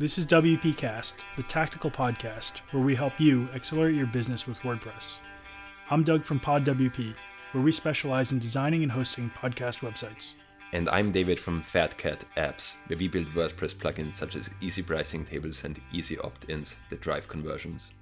This is WPcast, the tactical podcast where we help you accelerate your business with WordPress. I'm Doug from PodWP, where we specialize in designing and hosting podcast websites. And I'm David from FatCat Apps, where we build WordPress plugins such as easy pricing tables and easy opt ins that drive conversions.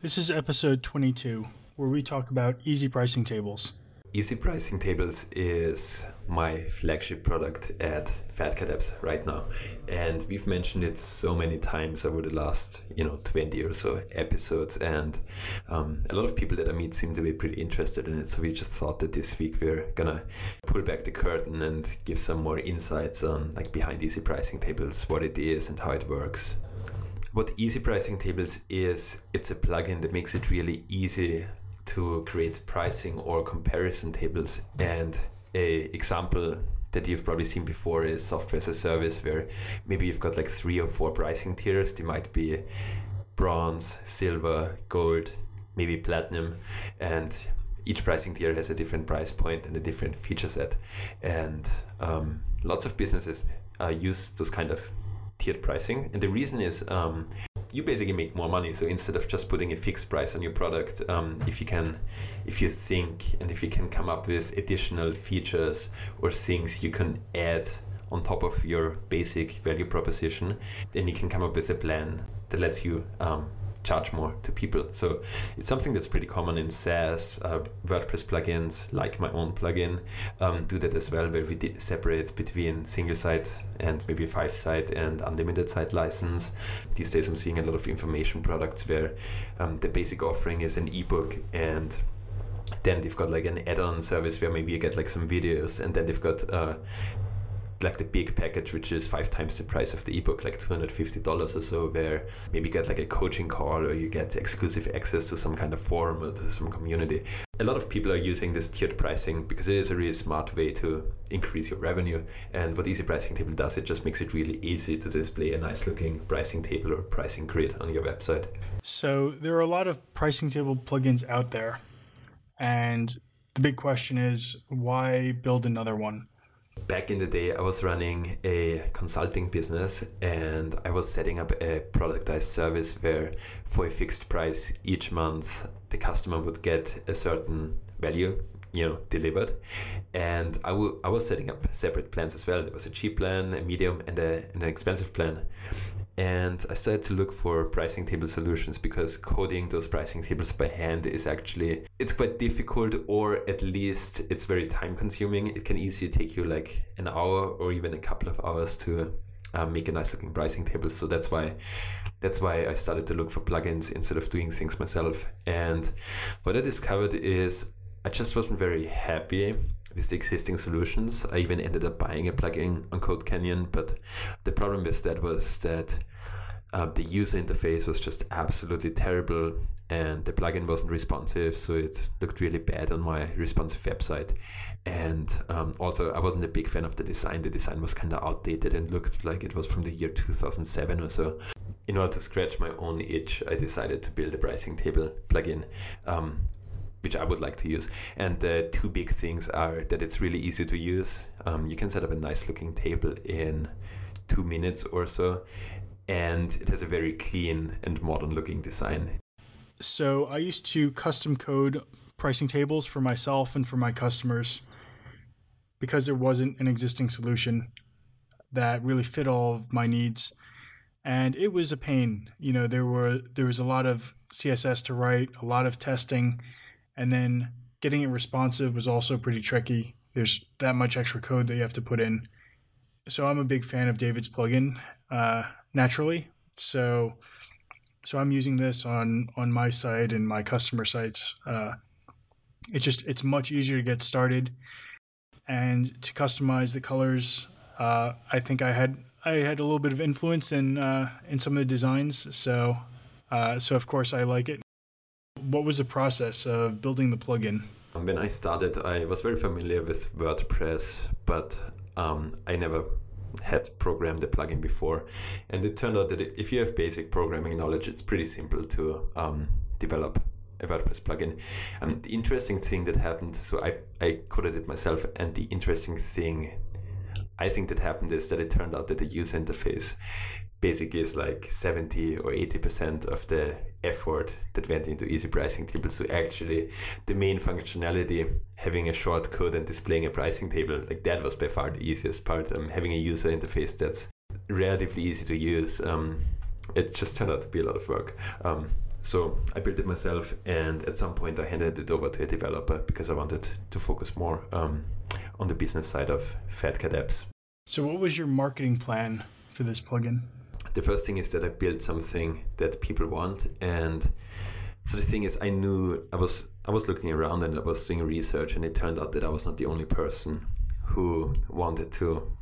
This is episode 22, where we talk about easy pricing tables. Easy Pricing Tables is my flagship product at Apps right now. And we've mentioned it so many times over the last, you know, 20 or so episodes. And um, a lot of people that I meet seem to be pretty interested in it. So we just thought that this week we're gonna pull back the curtain and give some more insights on like behind Easy Pricing Tables, what it is and how it works. What Easy Pricing Tables is, it's a plugin that makes it really easy to create pricing or comparison tables. And a example that you've probably seen before is software as a service, where maybe you've got like three or four pricing tiers. They might be bronze, silver, gold, maybe platinum, and each pricing tier has a different price point and a different feature set. And um, lots of businesses uh, use those kind of tiered pricing. And the reason is um, you basically make more money. So instead of just putting a fixed price on your product, um, if you can, if you think and if you can come up with additional features or things you can add on top of your basic value proposition, then you can come up with a plan that lets you um, charge more to people. So it's something that's pretty common in SaaS. Uh, WordPress plugins, like my own plugin, um, do that as well, where we separate between single site and maybe five site and unlimited site license. These days, I'm seeing a lot of information products where um, the basic offering is an ebook and then they've got like an add-on service where maybe you get like some videos and then they've got uh, like the big package, which is five times the price of the ebook, like $250 or so, where maybe you get like a coaching call or you get exclusive access to some kind of forum or to some community. A lot of people are using this tiered pricing because it is a really smart way to increase your revenue. And what Easy Pricing Table does, it just makes it really easy to display a nice looking pricing table or pricing grid on your website. So there are a lot of pricing table plugins out there. And the big question is why build another one? Back in the day, I was running a consulting business and I was setting up a productized service where, for a fixed price each month, the customer would get a certain value you know delivered. And I, w- I was setting up separate plans as well. There was a cheap plan a medium and, a, and an expensive plan and I started to look for pricing table solutions because coding those pricing tables by hand is actually it's quite difficult or at least it's very time consuming. It can easily take you like an hour or even a couple of hours to um, make a nice looking pricing table. So that's why that's why I started to look for plugins instead of doing things myself. And what I discovered is I just wasn't very happy with the existing solutions. I even ended up buying a plugin on Code Canyon, but the problem with that was that uh, the user interface was just absolutely terrible and the plugin wasn't responsive so it looked really bad on my responsive website. And um, also i wasn't a big fan of the design. The design was kind of outdated and looked like it was from the year 2007 or so. In order to scratch my own itch i decided to build a pricing table plugin. Um, which I would like to use. And the two big things are that it's really easy to use. Um, you can set up a nice looking table in two minutes or so, and it has a very clean and modern looking design. So I used to custom code pricing tables for myself and for my customers because there wasn't an existing solution that really fit all of my needs and it was a pain you know there were there was a lot of css to write a lot of testing and then getting it responsive was also pretty tricky. There's that much extra code that you have to put in. So I'm a big fan of David's plugin, uh, naturally. So so I'm using this on on my site and my customer sites. Uh, it's just it's much easier to get started and to customize the colors. Uh, I think I had I had a little bit of influence in uh, in some of the designs, so uh, so of course I like it. What was the process of building the plugin? When I started, I was very familiar with WordPress, but um, I never had programmed the plugin before. And it turned out that if you have basic programming knowledge, it's pretty simple to um, develop a WordPress plugin. And the interesting thing that happened, so I, I coded it myself, and the interesting thing I think that happened is that it turned out that the user interface basically is like 70 or 80% of the effort that went into easy pricing tables. So actually the main functionality, having a short code and displaying a pricing table, like that was by far the easiest part. Um, having a user interface that's relatively easy to use. Um, it just turned out to be a lot of work. Um, so I built it myself, and at some point I handed it over to a developer because I wanted to focus more um, on the business side of FatCat apps. So, what was your marketing plan for this plugin? The first thing is that I built something that people want, and so the thing is, I knew I was I was looking around and I was doing research, and it turned out that I was not the only person who wanted to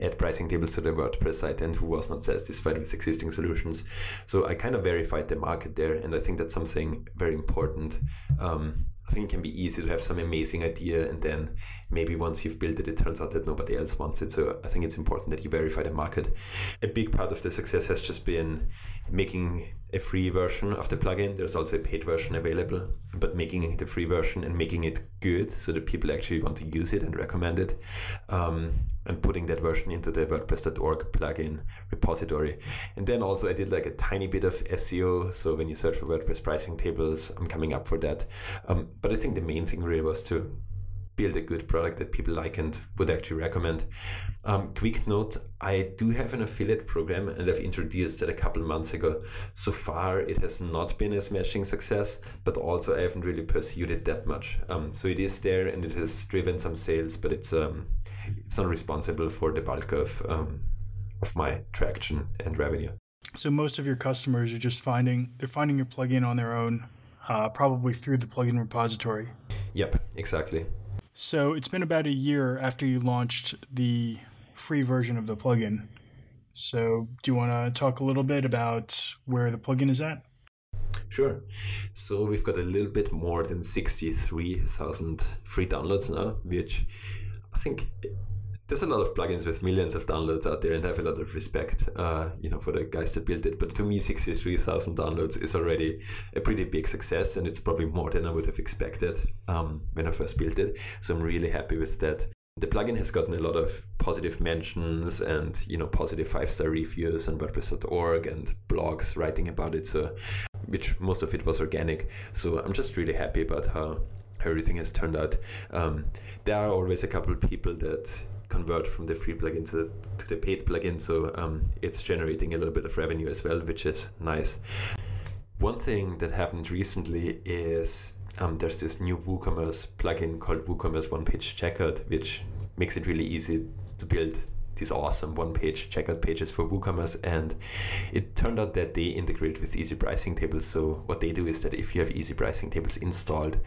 add pricing tables to the WordPress site and who was not satisfied with existing solutions. So I kind of verified the market there, and I think that's something very important. Um, I think it can be easy to have some amazing idea and then maybe once you've built it, it turns out that nobody else wants it. So I think it's important that you verify the market. A big part of the success has just been making a free version of the plugin. There's also a paid version available, but making the free version and making it good so that people actually want to use it and recommend it, um, and putting that version into the WordPress.org plugin repository. And then also I did like a tiny bit of SEO. So when you search for WordPress pricing tables, I'm coming up for that. Um, but I think the main thing really was to build a good product that people like and would actually recommend. Um, quick note I do have an affiliate program and I've introduced it a couple months ago. So far, it has not been a smashing success, but also I haven't really pursued it that much. Um, so it is there and it has driven some sales, but it's um, it's not responsible for the bulk of um, of my traction and revenue. So most of your customers are just finding they're finding your plugin on their own, uh, probably through the plugin repository. Yep, exactly. So it's been about a year after you launched the free version of the plugin. So do you want to talk a little bit about where the plugin is at? Sure. So we've got a little bit more than 63,000 free downloads now, which I think there's a lot of plugins with millions of downloads out there, and I have a lot of respect, uh, you know, for the guys that built it. But to me, 63,000 downloads is already a pretty big success, and it's probably more than I would have expected um, when I first built it. So I'm really happy with that. The plugin has gotten a lot of positive mentions and you know positive five star reviews on WordPress.org and blogs writing about it. So, which most of it was organic. So I'm just really happy about how everything has turned out. Um, there are always a couple of people that convert from the free plugin to, to the paid plugin. So um, it's generating a little bit of revenue as well, which is nice. One thing that happened recently is um, there's this new WooCommerce plugin called WooCommerce One Page Checkout, which makes it really easy to build these awesome one page checkout pages for WooCommerce. And it turned out that they integrate with easy pricing tables. So, what they do is that if you have easy pricing tables installed,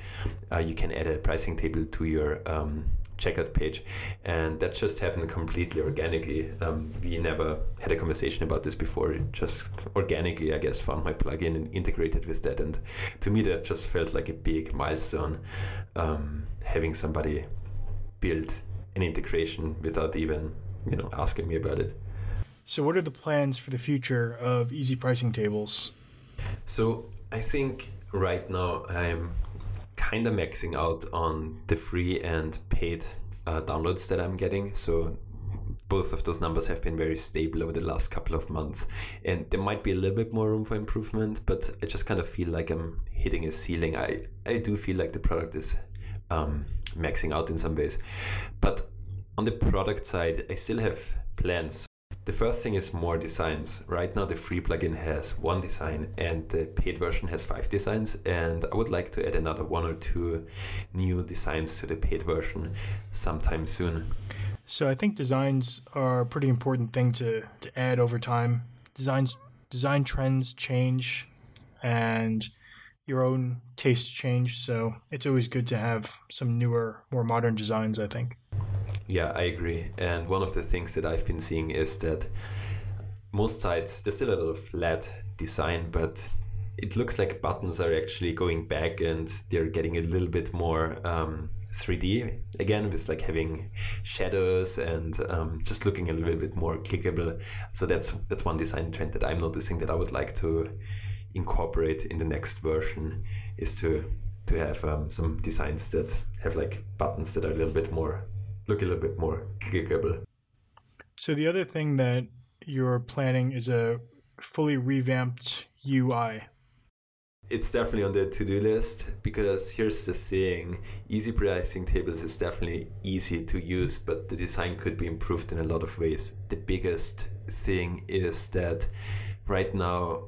uh, you can add a pricing table to your um, checkout page. And that just happened completely organically. Um, we never had a conversation about this before. It just organically, I guess, found my plugin and integrated with that. And to me, that just felt like a big milestone um, having somebody build an integration without even you know asking me about it. So, what are the plans for the future of easy pricing tables? So, I think right now I'm kind of maxing out on the free and paid uh, downloads that I'm getting. So both of those numbers have been very stable over the last couple of months. And there might be a little bit more room for improvement, but I just kind of feel like I'm hitting a ceiling. I, I do feel like the product is um, maxing out in some ways. But on the product side, I still have plans. The first thing is more designs. Right now, the free plugin has one design and the paid version has five designs. And I would like to add another one or two new designs to the paid version sometime soon. So I think designs are a pretty important thing to, to add over time. Designs design trends change and your own tastes change. So it's always good to have some newer, more modern designs, I think. Yeah, I agree. And one of the things that I've been seeing is that most sites, there's still a lot of flat design, but it looks like buttons are actually going back and they're getting a little bit more um, 3D again, with like having shadows and um, just looking a little bit more clickable. So that's that's one design trend that I'm noticing that I would like to incorporate in the next version is to to have um, some designs that have like buttons that are a little bit more look a little bit more clickable. So the other thing that you're planning is a fully revamped UI? it's definitely on the to-do list because here's the thing easy pricing tables is definitely easy to use but the design could be improved in a lot of ways the biggest thing is that right now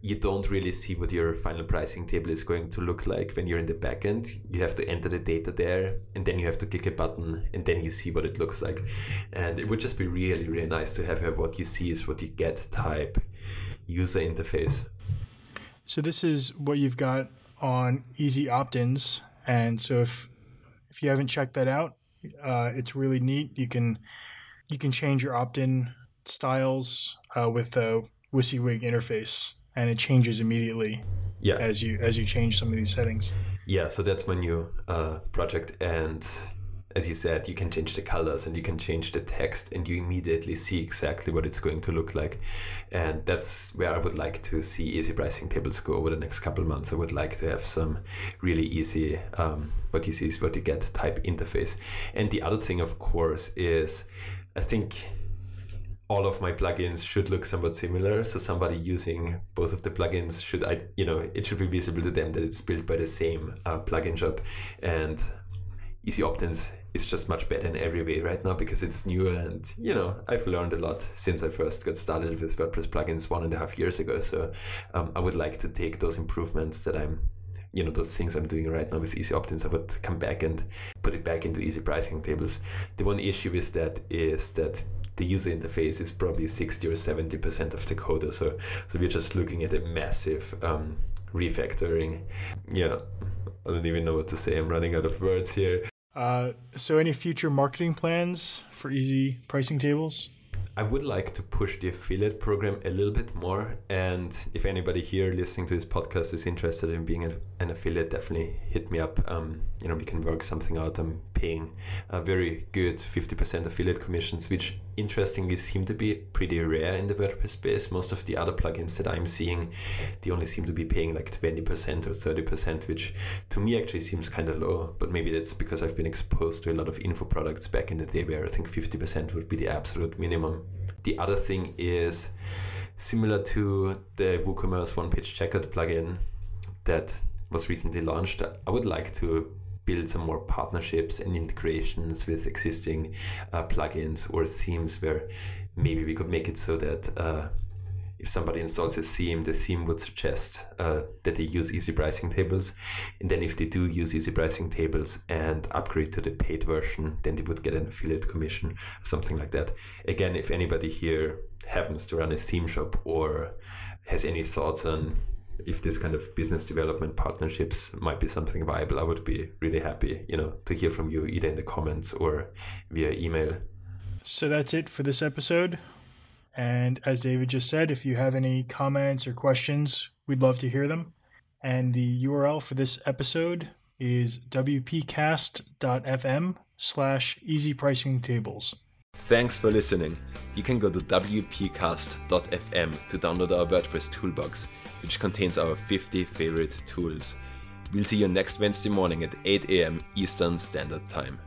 you don't really see what your final pricing table is going to look like when you're in the backend. You have to enter the data there and then you have to click a button and then you see what it looks like. And it would just be really, really nice to have a what you see is what you get type user interface. So this is what you've got on Easy Opt-ins, and so if if you haven't checked that out, uh, it's really neat. You can you can change your opt-in styles uh, with the WYSIWYG interface, and it changes immediately. Yeah. As you as you change some of these settings. Yeah. So that's my new uh, project, and as you said, you can change the colors and you can change the text, and you immediately see exactly what it's going to look like. And that's where I would like to see easy pricing tables go over the next couple of months. I would like to have some really easy, um, what you see is what you get type interface. And the other thing, of course, is I think all of my plugins should look somewhat similar. So somebody using both of the plugins should I you know it should be visible to them that it's built by the same uh, plugin shop, and easy opt-ins is just much better in every way right now because it's new and you know I've learned a lot since I first got started with WordPress plugins one and a half years ago. So um, I would like to take those improvements that I'm you know those things I'm doing right now with easy opt-ins, I would come back and put it back into easy pricing tables. The one issue with that is that the user interface is probably 60 or 70 percent of the code. So so we're just looking at a massive um, refactoring. Yeah, I don't even know what to say. I'm running out of words here. Uh, so, any future marketing plans for easy pricing tables? I would like to push the affiliate program a little bit more. And if anybody here listening to this podcast is interested in being a, an affiliate, definitely hit me up. Um, you know, we can work something out. I'm paying a very good 50% affiliate commissions, which interestingly seem to be pretty rare in the WordPress space. Most of the other plugins that I'm seeing, they only seem to be paying like 20% or 30%, which to me actually seems kind of low. But maybe that's because I've been exposed to a lot of info products back in the day where I think 50% would be the absolute minimum. The other thing is similar to the WooCommerce one page checkout plugin that was recently launched. I would like to build some more partnerships and integrations with existing uh, plugins or themes where maybe we could make it so that uh, if somebody installs a theme, the theme would suggest uh, that they use easy pricing tables. And then if they do use easy pricing tables and upgrade to the paid version, then they would get an affiliate commission, something like that. Again, if anybody here happens to run a theme shop or has any thoughts on if this kind of business development partnerships might be something viable, I would be really happy, you know, to hear from you either in the comments or via email. So that's it for this episode. And as David just said, if you have any comments or questions, we'd love to hear them. And the URL for this episode is wpcast.fm slash easy pricing tables. Thanks for listening. You can go to wpcast.fm to download our WordPress toolbox, which contains our 50 favorite tools. We'll see you next Wednesday morning at 8 a.m. Eastern Standard Time.